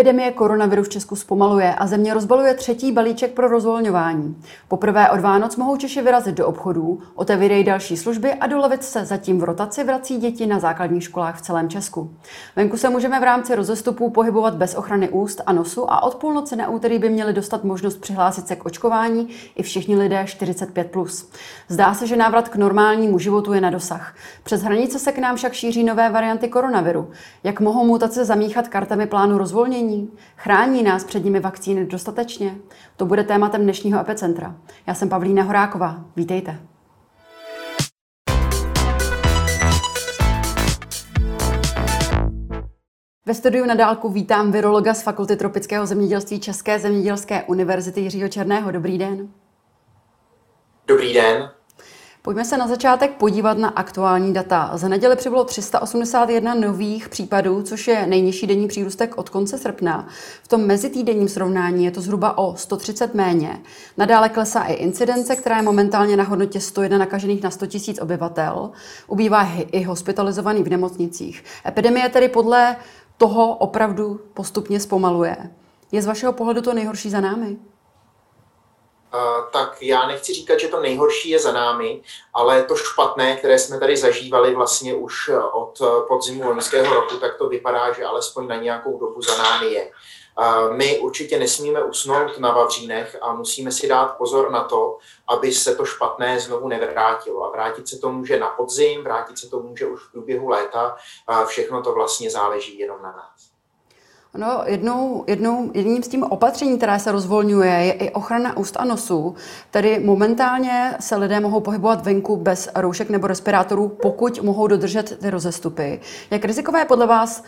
Epidemie koronaviru v Česku zpomaluje a země rozbaluje třetí balíček pro rozvolňování. Poprvé od Vánoc mohou Češi vyrazit do obchodů, otevírají další služby a do Levic se zatím v rotaci vrací děti na základních školách v celém Česku. Venku se můžeme v rámci rozestupů pohybovat bez ochrany úst a nosu a od půlnoci na úterý by měli dostat možnost přihlásit se k očkování i všichni lidé 45+. Zdá se, že návrat k normálnímu životu je na dosah. Přes hranice se k nám však šíří nové varianty koronaviru. Jak mohou mutace zamíchat kartami plánu rozvolnění? Chrání nás před nimi vakcíny dostatečně? To bude tématem dnešního epicentra. Já jsem Pavlína Horáková. Vítejte. Ve studiu na dálku vítám virologa z Fakulty tropického zemědělství České zemědělské univerzity Jiřího Černého. Dobrý den. Dobrý den. Pojďme se na začátek podívat na aktuální data. Za neděli přibylo 381 nových případů, což je nejnižší denní přírůstek od konce srpna. V tom mezitýdenním srovnání je to zhruba o 130 méně. Nadále klesá i incidence, která je momentálně na hodnotě 101 nakažených na 100 000 obyvatel. Ubývá i hospitalizovaný v nemocnicích. Epidemie tedy podle toho opravdu postupně zpomaluje. Je z vašeho pohledu to nejhorší za námi? Tak já nechci říkat, že to nejhorší je za námi, ale to špatné, které jsme tady zažívali vlastně už eh, od eh, podzimu loňského roku, tak to vypadá, že alespoň na nějakou dobu za námi je. My určitě nesmíme usnout na Vavřínech a musíme si dát pozor na to, aby se to špatné znovu nevrátilo. A vrátit se to může na podzim, vrátit se to může už v průběhu léta. Všechno to vlastně záleží jenom na nás. No, jednou, jednou, jedním z tím opatření, které se rozvolňuje, je i ochrana úst a nosu. Tedy momentálně se lidé mohou pohybovat venku bez roušek nebo respirátorů, pokud mohou dodržet ty rozestupy. Jak rizikové je podle vás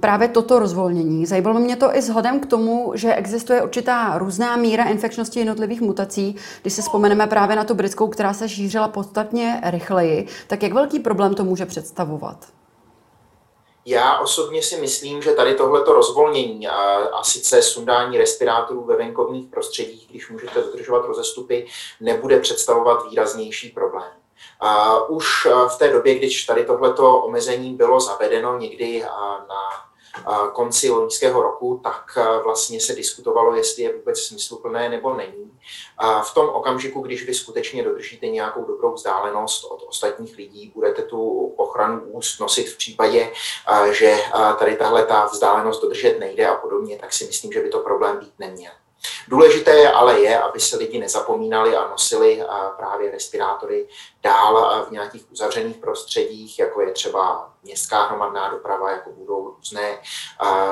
právě toto rozvolnění? Zajímalo mě to i vzhledem k tomu, že existuje určitá různá míra infekčnosti jednotlivých mutací. Když se vzpomeneme právě na tu britskou, která se šířila podstatně rychleji, tak jak velký problém to může představovat? Já osobně si myslím, že tady tohleto rozvolnění a, a sice sundání respirátorů ve venkovních prostředích, když můžete dodržovat rozestupy, nebude představovat výraznější problém. A už v té době, když tady tohleto omezení bylo zavedeno někdy na konci loňského roku, tak vlastně se diskutovalo, jestli je vůbec smysluplné nebo není. V tom okamžiku, když vy skutečně dodržíte nějakou dobrou vzdálenost od ostatních lidí, budete tu ochranu úst nosit v případě, že tady tahle ta vzdálenost dodržet nejde a podobně, tak si myslím, že by to problém být neměl. Důležité ale je, aby se lidi nezapomínali a nosili právě respirátory dál v nějakých uzavřených prostředích, jako je třeba městská hromadná doprava, jako budou různé,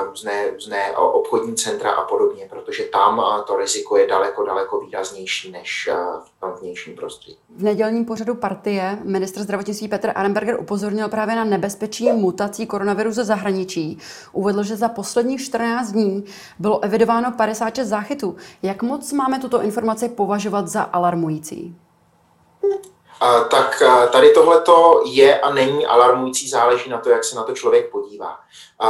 různé, různé obchodní centra a podobně, protože tam to riziko je daleko, daleko výraznější než v tom vnějším prostředí. V nedělním pořadu partie ministr zdravotnictví Petr Arenberger upozornil právě na nebezpečí mutací koronaviru ze zahraničí. Uvedl, že za posledních 14 dní bylo evidováno 56 záchytů. Jak moc máme tuto informaci považovat za alarmující? Tak tady tohleto je a není alarmující, záleží na to, jak se na to člověk podívá.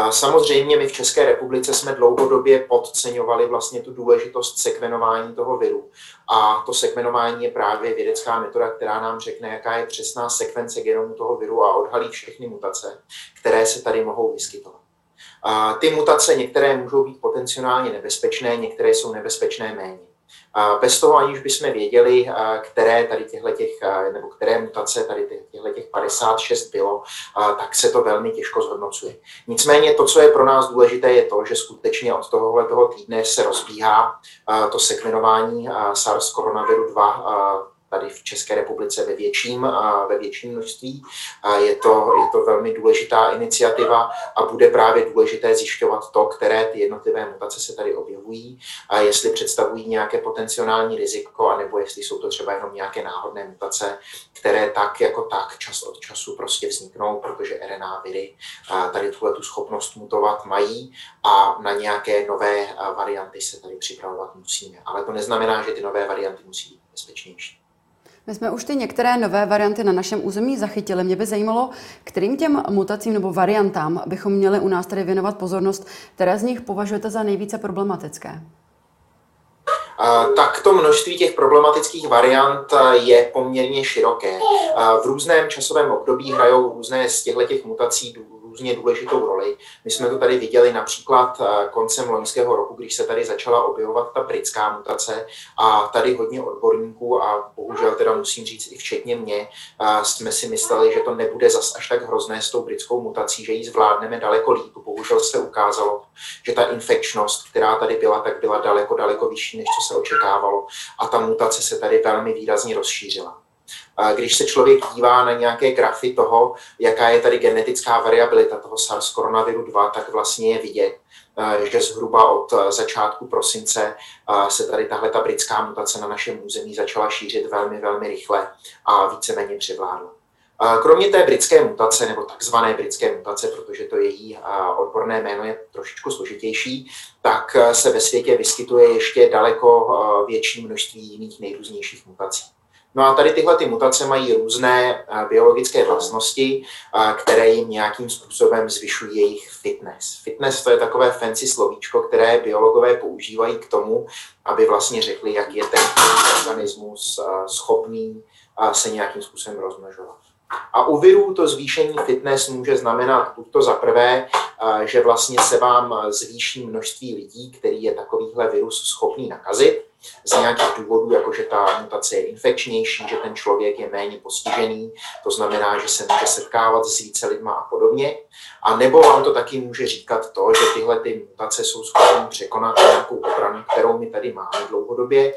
Samozřejmě my v České republice jsme dlouhodobě podceňovali vlastně tu důležitost sekvenování toho viru. A to sekvenování je právě vědecká metoda, která nám řekne, jaká je přesná sekvence genomu toho viru a odhalí všechny mutace, které se tady mohou vyskytovat. Ty mutace některé můžou být potenciálně nebezpečné, některé jsou nebezpečné méně. Bez toho, aniž bychom věděli, které tady těchto těch, nebo které mutace tady těchto těch 56 bylo, tak se to velmi těžko zhodnocuje. Nicméně to, co je pro nás důležité, je to, že skutečně od tohohle toho týdne se rozbíhá to sekvenování SARS koronaviru 2 tady v České republice ve větším, ve větším množství. Je to, je to velmi důležitá iniciativa a bude právě důležité zjišťovat to, které ty jednotlivé mutace se tady objevují, a jestli představují nějaké potenciální riziko, anebo jestli jsou to třeba jenom nějaké náhodné mutace, které tak jako tak čas od času prostě vzniknou, protože RNA viry tady tuhle tu schopnost mutovat mají a na nějaké nové varianty se tady připravovat musíme. Ale to neznamená, že ty nové varianty musí být bezpečnější. My jsme už ty některé nové varianty na našem území zachytili. Mě by zajímalo, kterým těm mutacím nebo variantám bychom měli u nás tady věnovat pozornost, které z nich považujete za nejvíce problematické? tak to množství těch problematických variant je poměrně široké. V různém časovém období hrajou různé z těchto těch mutací různě důležitou roli. My jsme to tady viděli například koncem loňského roku, když se tady začala objevovat ta britská mutace a tady hodně odborníků a bohužel teda musím říct i včetně mě, jsme si mysleli, že to nebude zas až tak hrozné s tou britskou mutací, že ji zvládneme daleko líp. Bohužel se ukázalo, že ta infekčnost, která tady byla, tak byla daleko, daleko vyšší, než co se očekávalo a ta mutace se tady velmi výrazně rozšířila. Když se člověk dívá na nějaké grafy toho, jaká je tady genetická variabilita toho SARS koronaviru 2, tak vlastně je vidět, že zhruba od začátku prosince se tady tahle ta britská mutace na našem území začala šířit velmi, velmi rychle a víceméně převládla. Kromě té britské mutace, nebo takzvané britské mutace, protože to její odborné jméno je trošičku složitější, tak se ve světě vyskytuje ještě daleko větší množství jiných nejrůznějších mutací. No a tady tyhle ty mutace mají různé biologické vlastnosti, které jim nějakým způsobem zvyšují jejich fitness. Fitness to je takové fancy slovíčko, které biologové používají k tomu, aby vlastně řekli, jak je ten organismus schopný se nějakým způsobem rozmnožovat. A u virů to zvýšení fitness může znamenat to za prvé, že vlastně se vám zvýší množství lidí, který je takovýhle virus schopný nakazit z nějakých důvodů, jako že ta mutace je infekčnější, že ten člověk je méně postižený, to znamená, že se může setkávat s více lidma a podobně. A nebo vám to taky může říkat to, že tyhle ty mutace jsou schopné překonat nějakou obranu, kterou my tady máme dlouhodobě.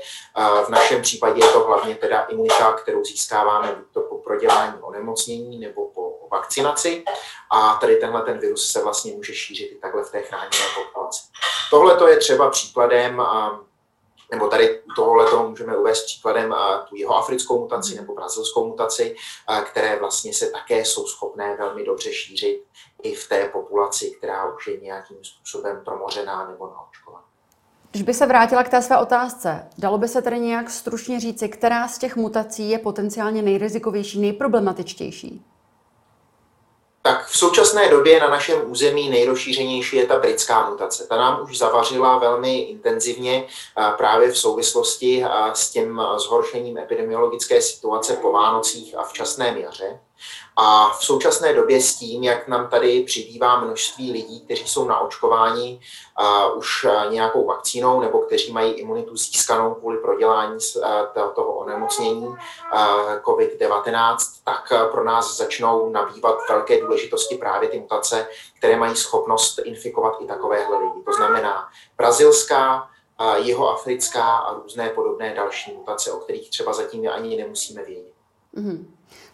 V našem případě je to hlavně teda imunita, kterou získáváme buď to po prodělání onemocnění nebo po vakcinaci. A tady tenhle ten virus se vlastně může šířit i takhle v té chráněné populaci. Tohle to je třeba příkladem nebo tady u tohohle toho můžeme uvést příkladem tu jeho africkou mutaci nebo brazilskou mutaci, které vlastně se také jsou schopné velmi dobře šířit i v té populaci, která už je nějakým způsobem promořená nebo naočkovaná. Když by se vrátila k té své otázce, dalo by se tedy nějak stručně říci, která z těch mutací je potenciálně nejrizikovější, nejproblematičtější? Současné době na našem území nejrozšířenější je ta britská mutace. Ta nám už zavařila velmi intenzivně právě v souvislosti s tím zhoršením epidemiologické situace po Vánocích a včasném jaře. A v současné době s tím, jak nám tady přibývá množství lidí, kteří jsou na očkování už nějakou vakcínou nebo kteří mají imunitu získanou kvůli prodělání toho onemocnění uh, COVID-19, tak pro nás začnou nabývat velké důležitosti právě ty mutace, které mají schopnost infikovat i takovéhle lidi. To znamená brazilská, jihoafrická a různé podobné další mutace, o kterých třeba zatím ani nemusíme vědět. Mm-hmm.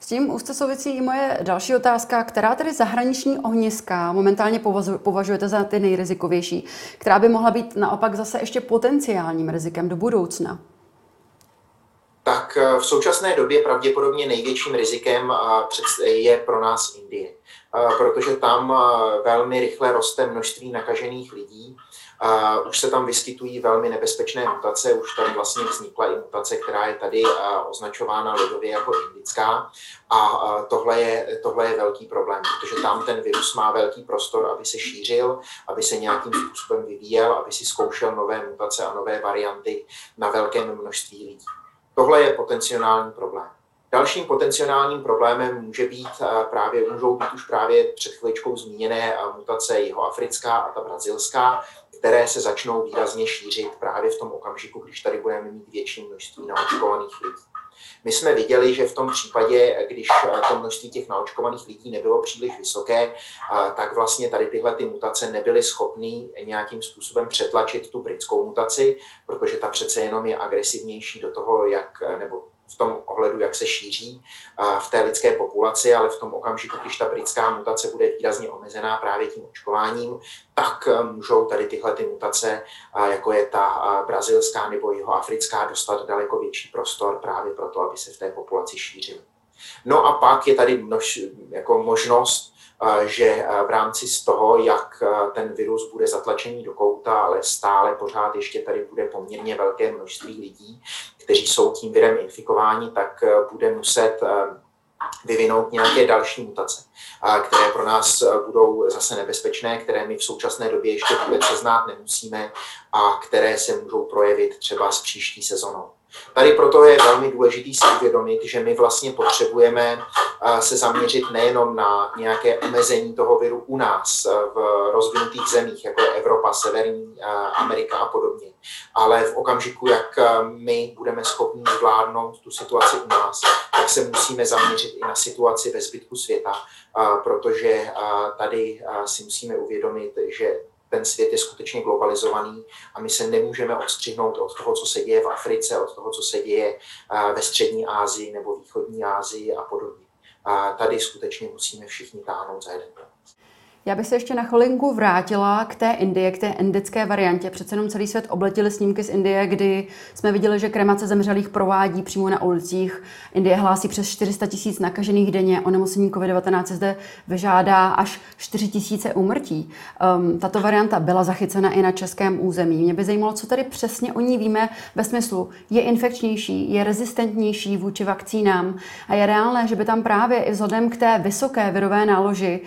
S tím úzce souvisí i moje další otázka, která tedy zahraniční ohniska momentálně považujete za ty nejrizikovější, která by mohla být naopak zase ještě potenciálním rizikem do budoucna? Tak eh, v současné době pravděpodobně největším rizikem eh, je pro nás Indie, eh, protože tam velmi rychle roste množství nakažených lidí Uh, už se tam vyskytují velmi nebezpečné mutace, už tady vlastně vznikla i mutace, která je tady uh, označována lidově jako indická a uh, tohle, je, tohle je velký problém, protože tam ten virus má velký prostor, aby se šířil, aby se nějakým způsobem vyvíjel, aby si zkoušel nové mutace a nové varianty na velkém množství lidí. Tohle je potenciální problém. Dalším potenciálním problémem může být právě, můžou být už právě před chviličkou zmíněné mutace jihoafrická a ta brazilská, které se začnou výrazně šířit právě v tom okamžiku, když tady budeme mít větší množství naočkovaných lidí. My jsme viděli, že v tom případě, když to množství těch naočkovaných lidí nebylo příliš vysoké, tak vlastně tady tyhle ty mutace nebyly schopny nějakým způsobem přetlačit tu britskou mutaci, protože ta přece jenom je agresivnější do toho, jak, nebo v tom ohledu, jak se šíří v té lidské populaci, ale v tom okamžiku, když ta britská mutace bude výrazně omezená právě tím očkováním, tak e, můžou tady tyhle ty mutace, jako je ta brazilská nebo jihoafrická, dostat daleko větší prostor právě proto, aby se v té populaci šířily. No a pak je tady množ, jako možnost, že v rámci z toho, jak ten virus bude zatlačený do kouta, ale stále pořád ještě tady bude poměrně velké množství lidí, kteří jsou tím virem infikováni, tak eh, bude muset eh, vyvinout nějaké další mutace, které pro nás eh, budou zase nebezpečné, které my v současné době ještě vůbec znát nemusíme a které se můžou projevit třeba s příští sezonou. Tady proto je velmi důležité si uvědomit, že my vlastně potřebujeme se zaměřit nejenom na nějaké omezení toho viru u nás v rozvinutých zemích, jako je Evropa, Severní Amerika a podobně, ale v okamžiku, jak my budeme schopni zvládnout tu situaci u nás, tak se musíme zaměřit i na situaci ve zbytku světa, protože tady si musíme uvědomit, že ten svět je skutečně globalizovaný a my se nemůžeme odstřihnout od toho, co se děje v Africe, od toho, co se děje ve střední Asii nebo východní Asii a podobně. A tady skutečně musíme všichni táhnout za jeden já bych se ještě na chvilinku vrátila k té Indie, k té indické variantě. Přece jenom celý svět obletili snímky z Indie, kdy jsme viděli, že kremace zemřelých provádí přímo na ulicích. Indie hlásí přes 400 tisíc nakažených denně. Onemocnění COVID-19 zde vyžádá až 4 tisíce úmrtí. Um, tato varianta byla zachycena i na českém území. Mě by zajímalo, co tady přesně o ní víme ve smyslu, je infekčnější, je rezistentnější vůči vakcínám a je reálné, že by tam právě i vzhledem k té vysoké virové náloži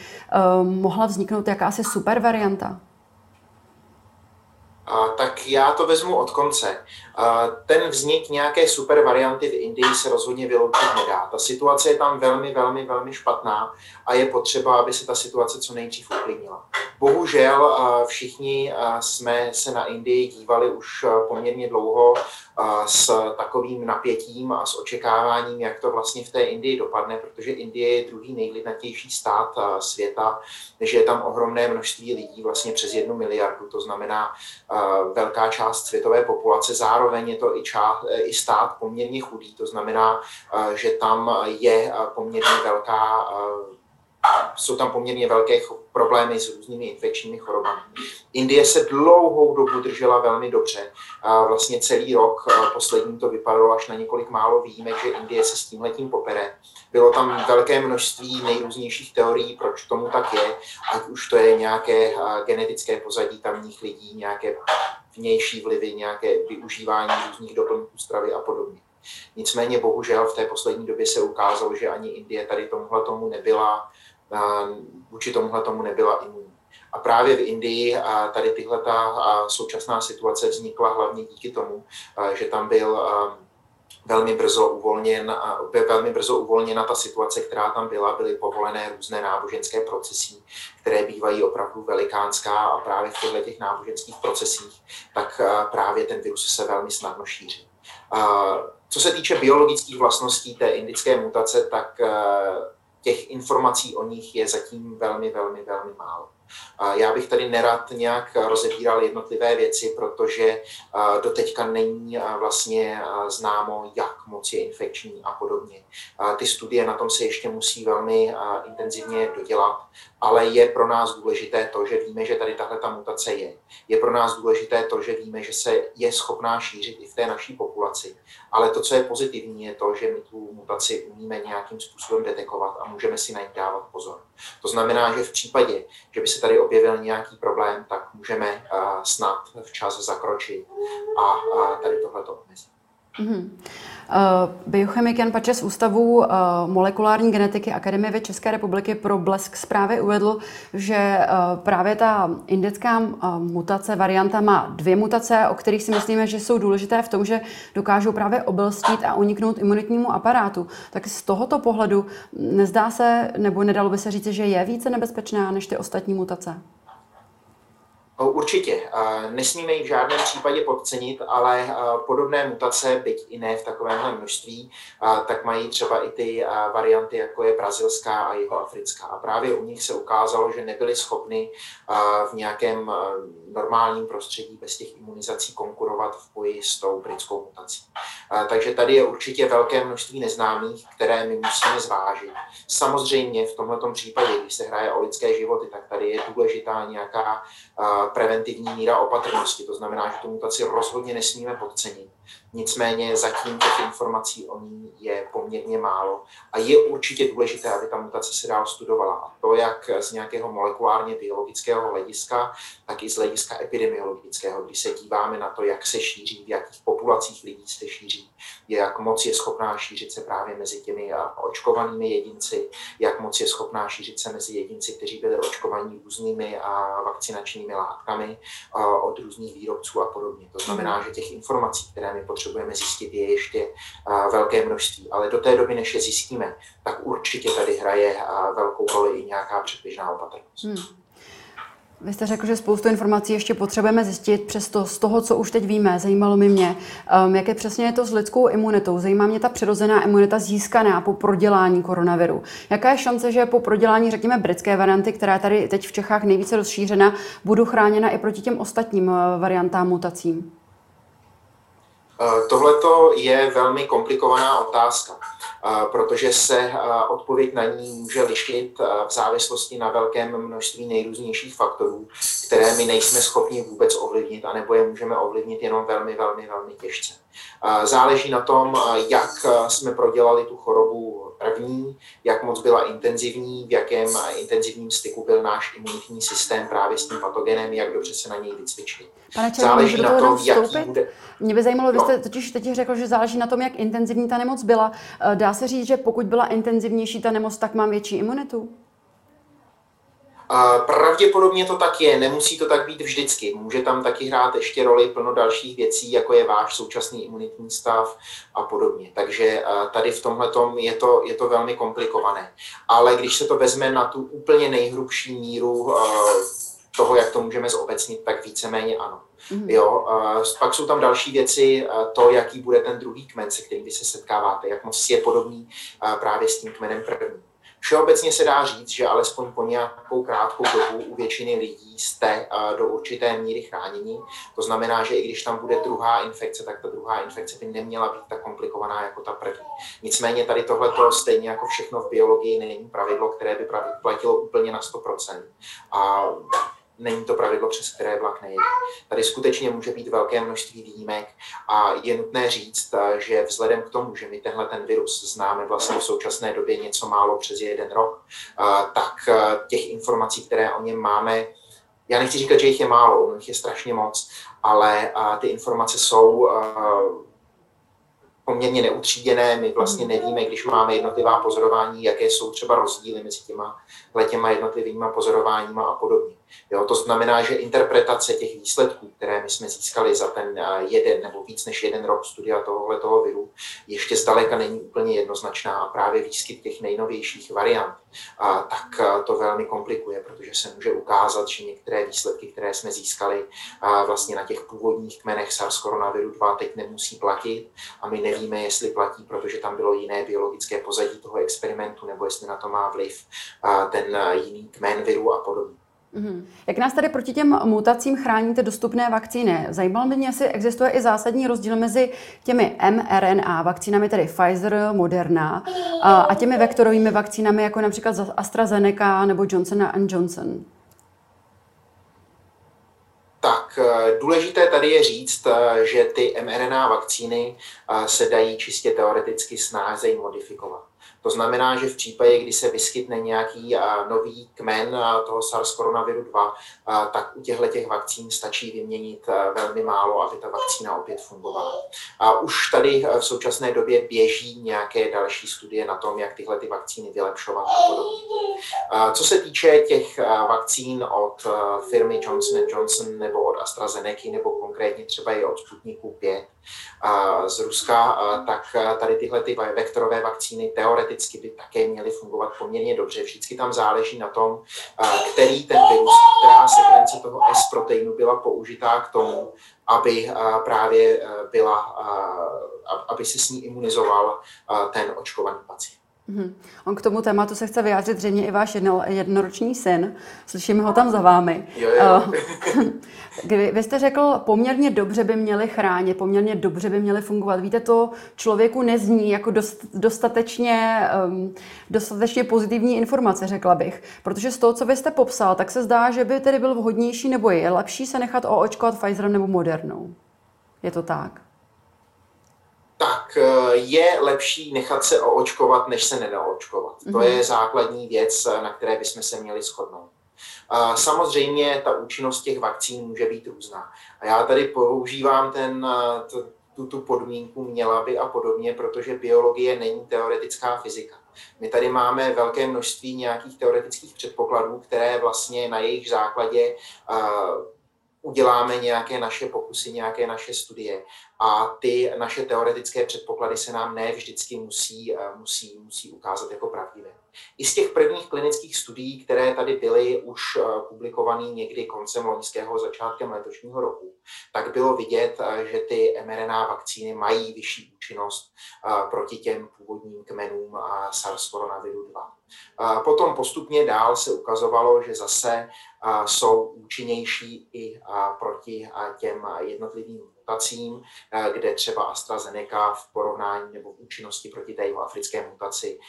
um, mohla vzniknout jakási super varianta? Tak já to vezmu od konce. Ten vznik nějaké super varianty v Indii se rozhodně vyloučit nedá. Ta situace je tam velmi, velmi, velmi špatná a je potřeba, aby se ta situace co nejdřív uklidnila. Bohužel všichni jsme se na Indii dívali už poměrně dlouho s takovým napětím a s očekáváním, jak to vlastně v té Indii dopadne, protože Indie je druhý nejlidnatější stát světa, že je tam ohromné množství lidí, vlastně přes jednu miliardu, to znamená velká část světové populace. Zároveň je to i, část, i stát poměrně chudý, to znamená, že tam je poměrně velká jsou tam poměrně velké problémy s různými infekčními chorobami. Indie se dlouhou dobu držela velmi dobře. Vlastně celý rok poslední to vypadalo až na několik málo výjimek, že Indie se s tím letím popere. Bylo tam velké množství nejrůznějších teorií, proč tomu tak je, ať už to je nějaké genetické pozadí tamních lidí, nějaké vnější vlivy, nějaké využívání různých doplňků stravy a podobně. Nicméně bohužel v té poslední době se ukázalo, že ani Indie tady tomuhle tomu nebyla vůči tomuhle tomu nebyla imunní. A právě v Indii a tady tyhle ta současná situace vznikla hlavně díky tomu, že tam byl velmi brzo uvolněn, velmi brzo uvolněna ta situace, která tam byla, byly povolené různé náboženské procesy, které bývají opravdu velikánská a právě v těchto těch náboženských procesích, tak právě ten virus se velmi snadno šíří. Co se týče biologických vlastností té indické mutace, tak těch informací o nich je zatím velmi, velmi, velmi málo. Já bych tady nerad nějak rozebíral jednotlivé věci, protože doteďka není vlastně známo, jak moc je infekční a podobně. Ty studie na tom se ještě musí velmi intenzivně dodělat, ale je pro nás důležité to, že víme, že tady tahle ta mutace je. Je pro nás důležité to, že víme, že se je schopná šířit i v té naší populaci. Ale to, co je pozitivní, je to, že my tu mutaci umíme nějakým způsobem detekovat a můžeme si na ní dávat pozor. To znamená, že v případě, že by se tady objevil nějaký problém, tak můžeme snad včas zakročit a tady tohle to omezit. Mm-hmm. Biochemik Jan Pače z Ústavu uh, molekulární genetiky Akademie věd České republiky pro Blesk zprávy uvedl, že uh, právě ta indická mutace, varianta má dvě mutace, o kterých si myslíme, že jsou důležité v tom, že dokážou právě obelstít a uniknout imunitnímu aparátu. Tak z tohoto pohledu nezdá se, nebo nedalo by se říct, že je více nebezpečná než ty ostatní mutace? Určitě. Nesmíme ji v žádném případě podcenit, ale podobné mutace, byť i ne v takovémhle množství, tak mají třeba i ty varianty, jako je brazilská a jihoafrická. A právě u nich se ukázalo, že nebyly schopny v nějakém normálním prostředí bez těch imunizací konkurovat v boji s tou britskou mutací. Takže tady je určitě velké množství neznámých, které my musíme zvážit. Samozřejmě v tomto případě, když se hraje o lidské životy, tak tady je důležitá nějaká preventivní míra opatrnosti. To znamená, že tu mutaci rozhodně nesmíme podcenit. Nicméně zatím těch informací o ní je poměrně málo a je určitě důležité, aby ta mutace se dál studovala. A to jak z nějakého molekulárně biologického hlediska, tak i z hlediska epidemiologického, kdy se díváme na to, jak se šíří, v jakých populacích lidí se šíří, jak moc je schopná šířit se právě mezi těmi očkovanými jedinci, jak moc je schopná šířit se mezi jedinci, kteří byli očkovaní různými vakcinačními látkami od různých výrobců a podobně. To znamená, že těch informací, které my potřebujeme zjistit, je ještě velké množství. Ale do té doby, než je zjistíme, tak určitě tady hraje velkou roli i nějaká předběžná opatrnost. Hmm. Vy jste řekl, že spoustu informací ještě potřebujeme zjistit, přesto z toho, co už teď víme, zajímalo mi mě, um, jaké přesně je to s lidskou imunitou. Zajímá mě ta přirozená imunita získaná po prodělání koronaviru. Jaká je šance, že po prodělání, řekněme, britské varianty, která tady teď v Čechách nejvíce rozšířena, budu chráněna i proti těm ostatním uh, variantám mutacím? Uh, Tohle je velmi komplikovaná otázka protože se odpověď na ní může lišit v závislosti na velkém množství nejrůznějších faktorů, které my nejsme schopni vůbec ovlivnit, anebo je můžeme ovlivnit jenom velmi, velmi, velmi těžce. Záleží na tom, jak jsme prodělali tu chorobu první, jak moc byla intenzivní, v jakém intenzivním styku byl náš imunitní systém právě s tím patogenem, jak dobře se na něj vycvičili. Pane Černý, záleží na tom, jaký bude... Mě by zajímalo, vy jste totiž teď řekl, že záleží na tom, jak intenzivní ta nemoc byla. Dá se říct, že pokud byla intenzivnější ta nemoc, tak mám větší imunitu? Pravděpodobně to tak je, nemusí to tak být vždycky. Může tam taky hrát ještě roli plno dalších věcí, jako je váš současný imunitní stav a podobně. Takže tady v tomhle je to, je to velmi komplikované. Ale když se to vezme na tu úplně nejhrubší míru toho, jak to můžeme zobecnit, tak víceméně ano. Mm-hmm. Jo, pak jsou tam další věci, to, jaký bude ten druhý kmen, se kterým vy se setkáváte, jak moc je podobný právě s tím kmenem prvním. Všeobecně se dá říct, že alespoň po nějakou krátkou dobu u většiny lidí jste eh, do určité míry chránění. To znamená, že i když tam bude druhá infekce, tak ta druhá infekce by neměla být tak komplikovaná jako ta první. Nicméně tady tohle stejně jako všechno v biologii není pravidlo, které by platilo úplně na 100%. A není to pravidlo, přes které vlak nejde. Tady skutečně může být velké množství výjimek a je nutné říct, že vzhledem k tomu, že my tenhle ten virus známe vlastně v současné době něco málo přes jeden rok, tak těch informací, které o něm máme, já nechci říkat, že jich je málo, jich je strašně moc, ale ty informace jsou poměrně neutříděné, my vlastně hmm. nevíme, když máme jednotlivá pozorování, jaké jsou třeba rozdíly mezi těma těma jednotlivými pozorováníma a podobně. Jo, to znamená, že interpretace těch výsledků, které my jsme získali za ten eh, jeden nebo víc než jeden rok studia tohohle toho viru, ještě zdaleka není úplně jednoznačná a právě výskyt těch nejnovějších variant, a, tak eh, to velmi komplikuje, protože se může ukázat, že některé výsledky, které jsme získali a vlastně na těch původních kmenech SARS koronaviru 2 teď nemusí platit a my nevíme, jestli platí, protože tam bylo jiné biologické pozadí toho experimentu nebo jestli na to má vliv ten eh, jiný kmen viru a podobně. Mm-hmm. Jak nás tady proti těm mutacím chráníte dostupné vakcíny? Zajímalo by mě, jestli existuje i zásadní rozdíl mezi těmi mRNA vakcínami, tedy Pfizer, Moderna, a těmi vektorovými vakcínami, jako například AstraZeneca nebo Johnson Johnson. Tak eh, důležité tady je říct, eh, že ty mRNA vakcíny eh, se dají čistě teoreticky snázeji modifikovat. To znamená, že v případě, kdy se vyskytne nějaký nový kmen toho SARS koronaviru 2, tak u těchto těch vakcín stačí vyměnit velmi málo, aby ta vakcína opět fungovala. A už tady v současné době běží nějaké další studie na tom, jak tyhle ty vakcíny vylepšovat a. Co se týče těch vakcín od firmy Johnson Johnson nebo od AstraZeneca nebo konkrétně třeba i od Sputniku 5 z Ruska, tak tady tyhle ty vektorové vakcíny teoreticky by také měly fungovat poměrně dobře. Vždycky tam záleží na tom, který ten virus, která sekvence toho S-proteinu byla použitá k tomu, aby právě byla, aby se s ní imunizoval ten očkovaný pacient. Mm-hmm. On k tomu tématu se chce vyjádřit zřejmě i váš jedno, jednoroční syn. Slyšíme ho tam za vámi. Jo, jo. Vy, vy jste řekl, poměrně dobře by měli chránit, poměrně dobře by měli fungovat. Víte, to člověku nezní jako dost, dostatečně, um, dostatečně pozitivní informace, řekla bych. Protože z toho, co vy jste popsal, tak se zdá, že by tedy byl vhodnější nebo je lepší se nechat oočkovat Pfizerem nebo Modernou. Je to tak? Eh, je lepší nechat se oočkovat, než se nenaočkovat. Mm-hmm. To je základní věc, eh, na které bychom se měli shodnout. Samozřejmě ta účinnost těch vakcín může být různá. A já tady používám ten, eh, tu, tu podmínku měla by a podobně, protože biologie není teoretická fyzika. My tady máme velké množství nějakých teoretických předpokladů, které vlastně na jejich základě uh, uděláme nějaké naše pokusy, nějaké naše studie a ty naše teoretické předpoklady se nám ne vždycky musí, eh, musí, musí ukázat jako pravdivé. I z těch prvních klinických studií, které tady byly už eh, publikované někdy koncem loňského, začátkem letošního roku, tak bylo vidět, eh, že ty mRNA vakcíny mají vyšší účinnost proti těm původním kmenům SARS-CoV-2. A potom postupně dál se ukazovalo, že zase jsou účinnější i proti těm jednotlivým mutacím, kde třeba AstraZeneca v porovnání nebo v účinnosti proti té africké mutaci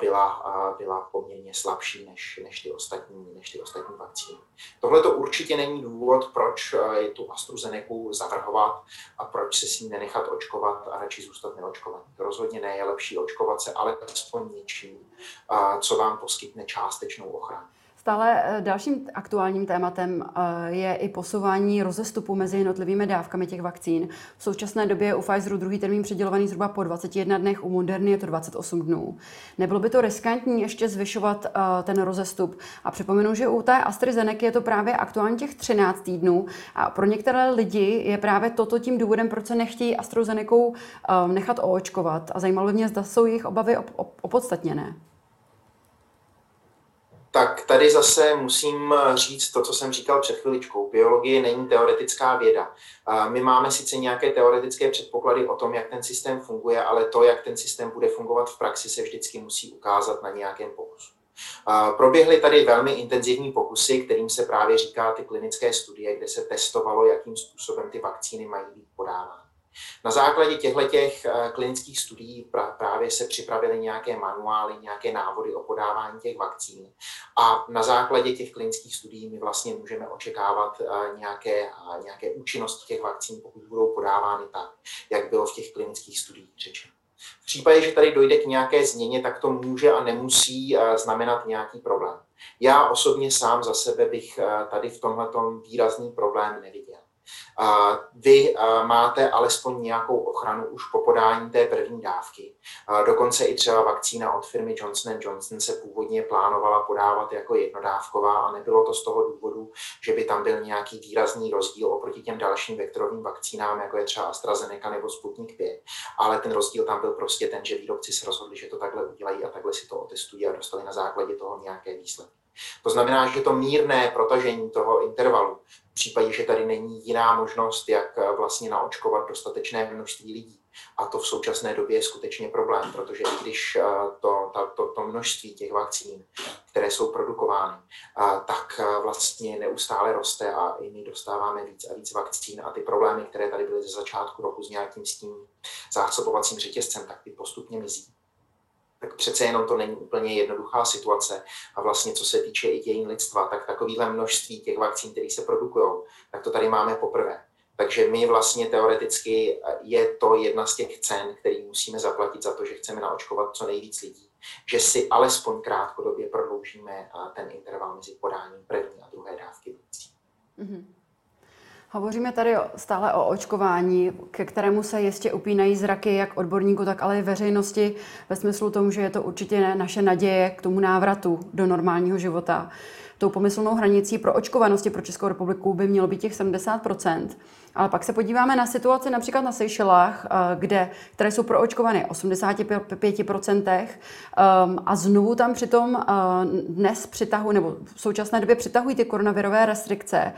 byla, byla poměrně slabší než, než, ty ostatní, než ty ostatní vakcíny. Tohle to určitě není důvod, proč je tu AstraZeneca zavrhovat a proč se s ní nenechat očkovat a radši zůstat neočkovat. Rozhodně ne, je lepší očkovat se alespoň něčím, co vám poskytne částečnou ochranu. Stále eh, dalším aktuálním tématem eh, je i posouvání rozestupu mezi jednotlivými dávkami těch vakcín. V současné době je u Pfizeru druhý termín přidělovaný zhruba po 21 dnech, u Moderny je to 28 dnů. Nebylo by to riskantní ještě zvyšovat eh, ten rozestup? A připomenu, že u té AstraZeneca je to právě aktuálně těch 13 týdnů a pro některé lidi je právě toto tím důvodem, proč se nechtějí AstraZeneca nechat oočkovat. A zajímalo by mě, zda jsou jejich obavy opodstatněné tak tady zase musím říct to, co jsem říkal před chviličkou. Biologie není teoretická věda. My máme sice nějaké teoretické předpoklady o tom, jak ten systém funguje, ale to, jak ten systém bude fungovat v praxi, se vždycky musí ukázat na nějakém pokusu. Proběhly tady velmi intenzivní pokusy, kterým se právě říká ty klinické studie, kde se testovalo, jakým způsobem ty vakcíny mají být podávány. Na základě těchto těch eh, klinických studií právě se připravily nějaké manuály, nějaké návody o podávání těch vakcín a na základě těch klinických studií my vlastně můžeme očekávat eh, nějaké, eh, nějaké účinnosti těch vakcín, pokud budou podávány tak, jak bylo v těch klinických studiích řečeno. V případě, že tady dojde k nějaké změně, tak to může a nemusí znamenat nějaký problém. Já osobně sám za sebe bych tady v tomhle výrazný problém neviděl vy máte alespoň nějakou ochranu už po podání té první dávky. Dokonce i třeba vakcína od firmy Johnson Johnson se původně plánovala podávat jako jednodávková a nebylo to z toho důvodu, že by tam byl nějaký výrazný rozdíl oproti těm dalším vektorovým vakcínám, jako je třeba AstraZeneca nebo Sputnik 5. Ale ten rozdíl tam byl prostě ten, že výrobci se rozhodli, že to takhle udělají a takhle si to otestují a dostali na základě toho nějaké výsledky. To znamená, že to mírné protažení toho intervalu, v případě, že tady není jiná možnost, jak eh, vlastně naočkovat dostatečné množství lidí, a to v současné době je skutečně problém, protože i když eh, to, to, to množství těch vakcín, které jsou produkovány, eh, tak vlastně neustále roste a i my dostáváme víc a víc vakcín. A ty problémy, které tady byly ze začátku roku s nějakým s tím zásobovacím řetězcem, tak ty postupně mizí tak přece jenom to není úplně jednoduchá situace. A vlastně, co se týče i dějin lidstva, tak takovýhle množství těch vakcín, které se produkují, tak to tady máme poprvé. Takže my vlastně teoreticky je to jedna z těch cen, který musíme zaplatit za to, že chceme naočkovat co nejvíc lidí. Že si alespoň krátkodobě prodloužíme ten interval mezi podáním první a druhé dávky vakcín. Mm-hmm. Hovoříme tady stále o očkování, ke kterému se jistě upínají zraky jak odborníků, tak ale i veřejnosti ve smyslu tomu, že je to určitě naše naděje k tomu návratu do normálního života. Tou pomyslnou hranicí pro očkovanosti pro Českou republiku by mělo být těch 70% ale pak se podíváme na situaci například na Seychelách, eh, kde, které jsou proočkovány 85% ehm, a znovu tam přitom eh, dnes přitahují, nebo v současné době přitahují ty koronavirové restrikce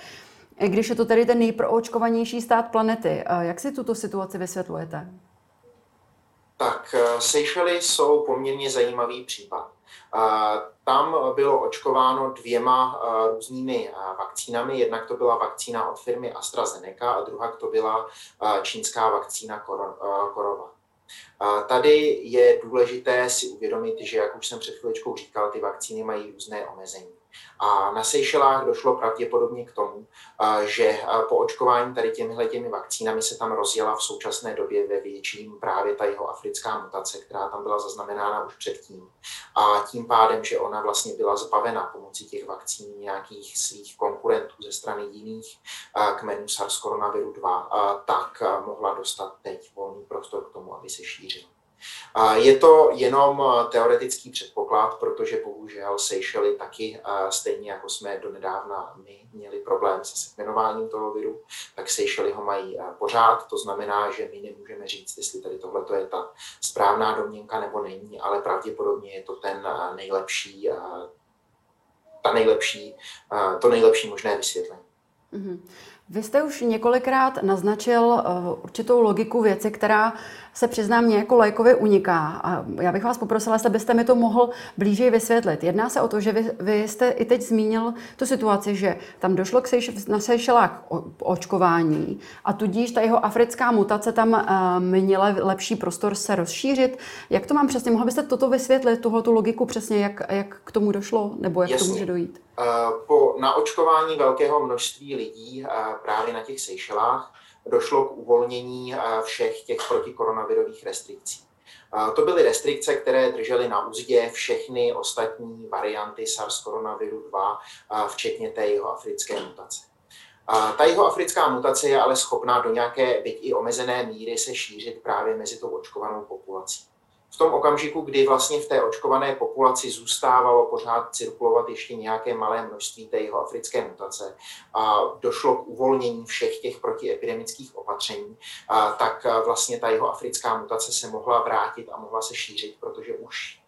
když je to tedy ten nejproočkovanější stát planety. Jak si tuto situaci vysvětlujete? Tak eh, Seychely jsou poměrně zajímavý případ. Eh, tam bylo očkováno dvěma eh, různými vakcínami. Jednak to byla vakcína od firmy AstraZeneca a druhá to byla čínská vakcína Korova. Tady je důležité si uvědomit, že, jak už jsem před chvíličkou říkal, ty vakcíny mají různé omezení. A na Seychelách došlo pravděpodobně k tomu, že po očkování tady těmihle těmi vakcínami se tam rozjela v současné době ve větším právě ta jeho africká mutace, která tam byla zaznamenána už předtím. A tím pádem, že ona vlastně byla zbavena pomocí těch vakcín nějakých svých konkurentů ze strany jiných kmenů SARS koronaviru 2, tak mohla dostat teď volný prostor k tomu, aby se šířila. Je to jenom teoretický předpoklad, protože bohužel Seychely taky, stejně jako jsme donedávna my měli problém se sekvenováním toho viru, tak Seychely ho mají pořád. To znamená, že my nemůžeme říct, jestli tady tohle je ta správná domněnka nebo není, ale pravděpodobně je to ten nejlepší, ta nejlepší, to nejlepší možné vysvětlení. Mm-hmm. Vy jste už několikrát naznačil určitou logiku věci, která se přiznám mě jako lajkově uniká. A já bych vás poprosila, jestli byste mi to mohl blíže vysvětlit. Jedná se o to, že vy, vy jste i teď zmínil tu situaci, že tam došlo k sejš, na Seychelách očkování a tudíž ta jeho africká mutace tam uh, měla lepší prostor se rozšířit. Jak to mám přesně? Mohl byste toto vysvětlit, tuhle tu logiku přesně, jak, jak k tomu došlo, nebo jak Jasně. to může dojít? Po naočkování velkého množství lidí právě na těch Seychelách došlo k uvolnění všech těch protikoronavirových restrikcí. To byly restrikce, které držely na úzdě všechny ostatní varianty SARS koronaviru 2, včetně té jeho africké mutace. Ta jeho africká mutace je ale schopná do nějaké, byť i omezené míry, se šířit právě mezi tou očkovanou populací v tom okamžiku, kdy vlastně v té očkované populaci zůstávalo pořád cirkulovat ještě nějaké malé množství té jeho africké mutace a došlo k uvolnění všech těch protiepidemických opatření, a tak vlastně ta jeho africká mutace se mohla vrátit a mohla se šířit, protože už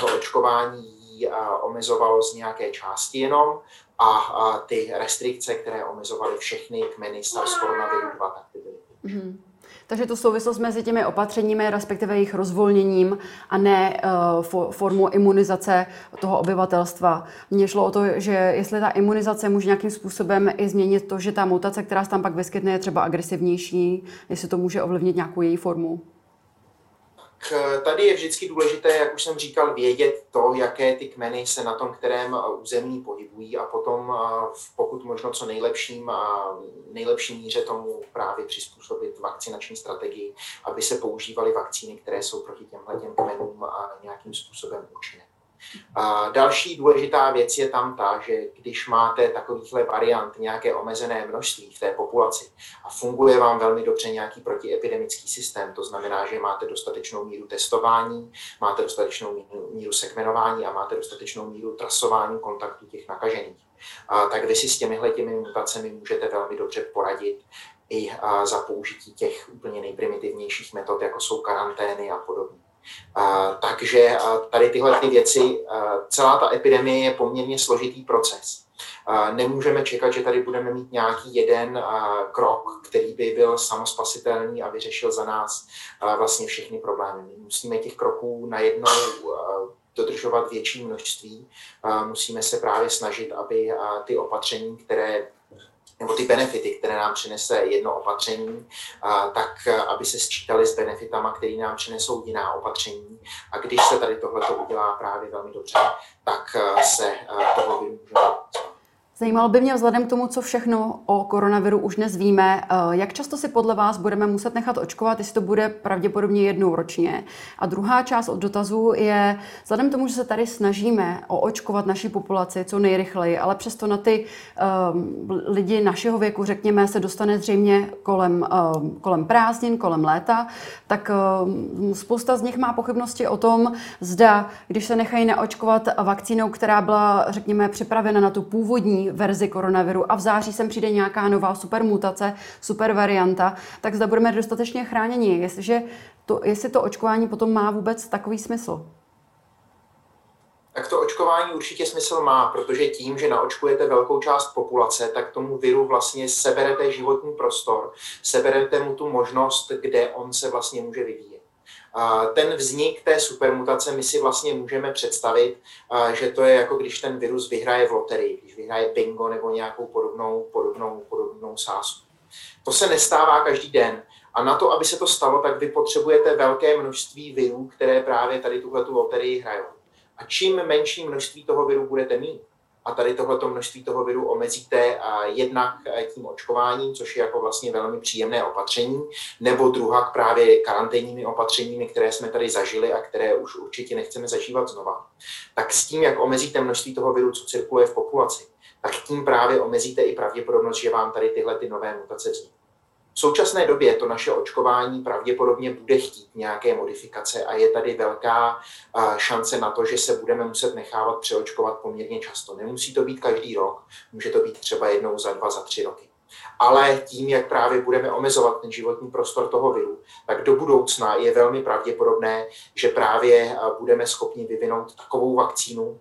to očkování ji omezovalo z nějaké části jenom a ty restrikce, které omezovaly všechny kmeny SARS-CoV-2, tak ty byly. Mm-hmm. Takže tu souvislost mezi těmi opatřeními, respektive jejich rozvolněním a ne uh, formu imunizace toho obyvatelstva. Mně šlo o to, že jestli ta imunizace může nějakým způsobem i změnit to, že ta mutace, která se tam pak vyskytne, je třeba agresivnější, jestli to může ovlivnit nějakou její formu. Eh, tady je vždycky důležité, jak už jsem říkal, vědět to, jaké ty kmeny se na tom kterém eh, území pohybují a potom eh, pokud možno co nejlepším a nejlepší míře tomu právě přizpůsobit vakcinační strategii, aby se používaly vakcíny, které jsou proti těmhle těm kmenům nějakým způsobem účinné. A další důležitá věc je tam ta, že když máte takovýchhle variant nějaké omezené množství v té populaci a funguje vám velmi dobře nějaký protiepidemický systém, to znamená, že máte dostatečnou míru testování, máte dostatečnou míru, sekvenování a máte dostatečnou míru trasování kontaktů těch nakažených, a tak vy si s těmihle těmi mutacemi můžete velmi dobře poradit i za použití těch úplně nejprimitivnějších metod, jako jsou karantény a podobně. A, takže a tady tyhle ty věci, a, celá ta epidemie je poměrně složitý proces. A, nemůžeme čekat, že tady budeme mít nějaký jeden a, krok, který by byl samospasitelný a vyřešil za nás a, vlastně všechny problémy. My musíme těch kroků najednou dodržovat větší množství. Musíme se právě snažit, aby ty opatření, které nebo ty benefity, které nám přinese jedno opatření, tak aby se sčítali s benefitama, které nám přinesou jiná opatření. A když se tady tohle udělá právě velmi dobře, tak se toho vymůžeme Zajímalo by mě vzhledem k tomu, co všechno o koronaviru už dnes víme, eh, jak často si podle vás budeme muset nechat očkovat, jestli to bude pravděpodobně jednou ročně. A druhá část od dotazů je, vzhledem k tomu, že se tady snažíme o očkovat naši populaci co nejrychleji, ale přesto na ty um, lidi našeho věku, řekněme, se dostane zřejmě kolem, um, kolem prázdnin, kolem léta, tak um, spousta z nich má pochybnosti o tom, zda, když se nechají naočkovat vakcínou, která byla, řekněme, připravena na tu původní verzi koronaviru a v září sem přijde nějaká nová super mutace, super varianta, tak zda budeme dostatečně chráněni, jestliže to, jestli to očkování potom má vůbec takový smysl. Tak to očkování určitě smysl má, protože tím, že naočkujete velkou část populace, tak tomu viru vlastně seberete životní prostor, seberete mu tu možnost, kde on se vlastně může vyvíjet. Ten vznik té supermutace my si vlastně můžeme představit, že to je jako když ten virus vyhraje v loterii, když vyhraje bingo nebo nějakou podobnou, podobnou, podobnou sázku. To se nestává každý den. A na to, aby se to stalo, tak vy potřebujete velké množství virů, které právě tady tuhle loterii hrajou. A čím menší množství toho viru budete mít, a tady tohleto množství toho viru omezíte jednak e, tím očkováním, což je jako vlastně velmi příjemné opatření, nebo druhak právě karanténními opatřeními, které jsme tady zažili a které už určitě nechceme zažívat znova. Tak s tím, jak omezíte množství toho viru, co cirkuluje v populaci, tak tím právě omezíte i pravděpodobnost, že vám tady tyhle ty nové mutace vzniknou. V současné době to naše očkování pravděpodobně bude chtít nějaké modifikace a je tady velká šance na to, že se budeme muset nechávat přeočkovat poměrně často. Nemusí to být každý rok, může to být třeba jednou za dva, za tři roky. Ale tím, jak právě budeme omezovat ten životní prostor toho viru, tak do budoucna je velmi pravděpodobné, že právě budeme schopni vyvinout takovou vakcínu,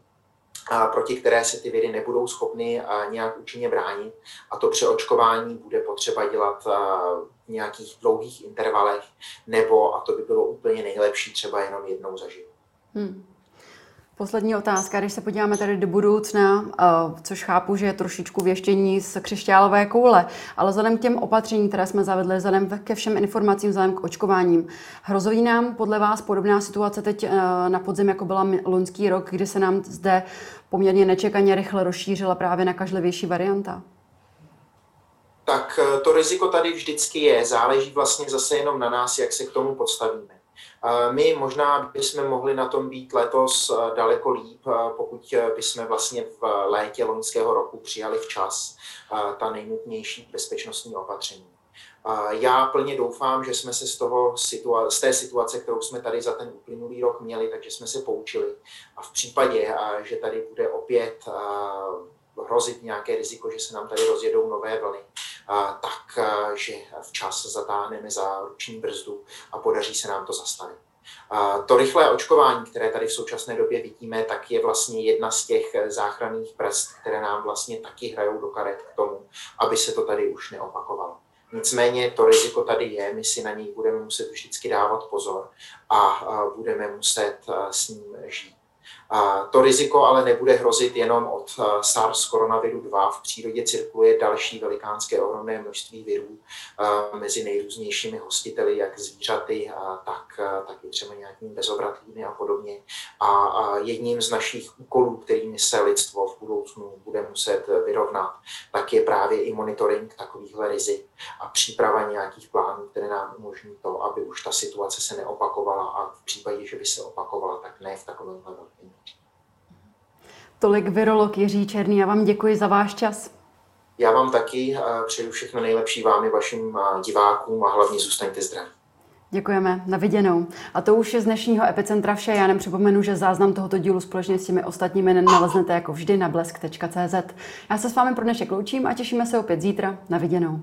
proti které se ty viry nebudou schopny nějak účinně bránit. A to přeočkování bude potřeba dělat v nějakých dlouhých intervalech, nebo, a to by bylo úplně nejlepší, třeba jenom jednou za život. Hmm. Poslední otázka, když se podíváme tady do budoucna, což chápu, že je trošičku věštění z křišťálové koule, ale vzhledem k těm opatřením, které jsme zavedli, vzhledem ke všem informacím, vzhledem k očkováním, hrozí nám podle vás podobná situace teď na podzim, jako byla loňský rok, kdy se nám zde poměrně nečekaně rychle rozšířila právě nakažlivější varianta? Tak e, to riziko tady vždycky je. Záleží vlastně zase jenom na nás, jak se k tomu podstavíme. My možná bychom mohli na tom být letos e, daleko líp, pokud bychom vlastně v létě loňského roku přijali včas ta nejnutnější bezpečnostní opatření. Já plně doufám, že jsme se z, toho situa- z té situace, kterou jsme tady za ten uplynulý rok měli, takže jsme se poučili. A v případě, že tady bude opět hrozit nějaké riziko, že se nám tady rozjedou nové vlny, tak že včas zatáhneme za ruční brzdu a podaří se nám to zastavit. To rychlé očkování, které tady v současné době vidíme, tak je vlastně jedna z těch záchranných brzd, které nám vlastně taky hrajou do karet k tomu, aby se to tady už neopakovalo. Nicméně to riziko tady je, my si na něj budeme muset vždycky dávat pozor a budeme muset s ním žít. To riziko ale nebude hrozit jenom od SARS koronaviru 2. V přírodě cirkuluje další velikánské ohromné množství virů mezi nejrůznějšími hostiteli, jak zvířaty, tak, tak i třeba nějakými bezobratlými a podobně. A jedním z našich úkolů, kterými se lidstvo v budoucnu bude muset vyrovnat, tak je právě i monitoring takovýchhle rizik a příprava nějakých plánů, které nám umožní to, aby už ta situace se neopakovala a v případě, že by se opakovala, tak ne v takovém velkém Tolik virolog Jiří Černý, já vám děkuji za váš čas. Já vám taky přeju všechno nejlepší vám i vašim divákům a hlavně zůstaňte zdraví. Děkujeme, na viděnou. A to už je z dnešního Epicentra vše. Já nem připomenu, že záznam tohoto dílu společně s těmi ostatními naleznete jako vždy na blesk.cz. Já se s vámi pro dnešek loučím a těšíme se opět zítra. Na viděnou.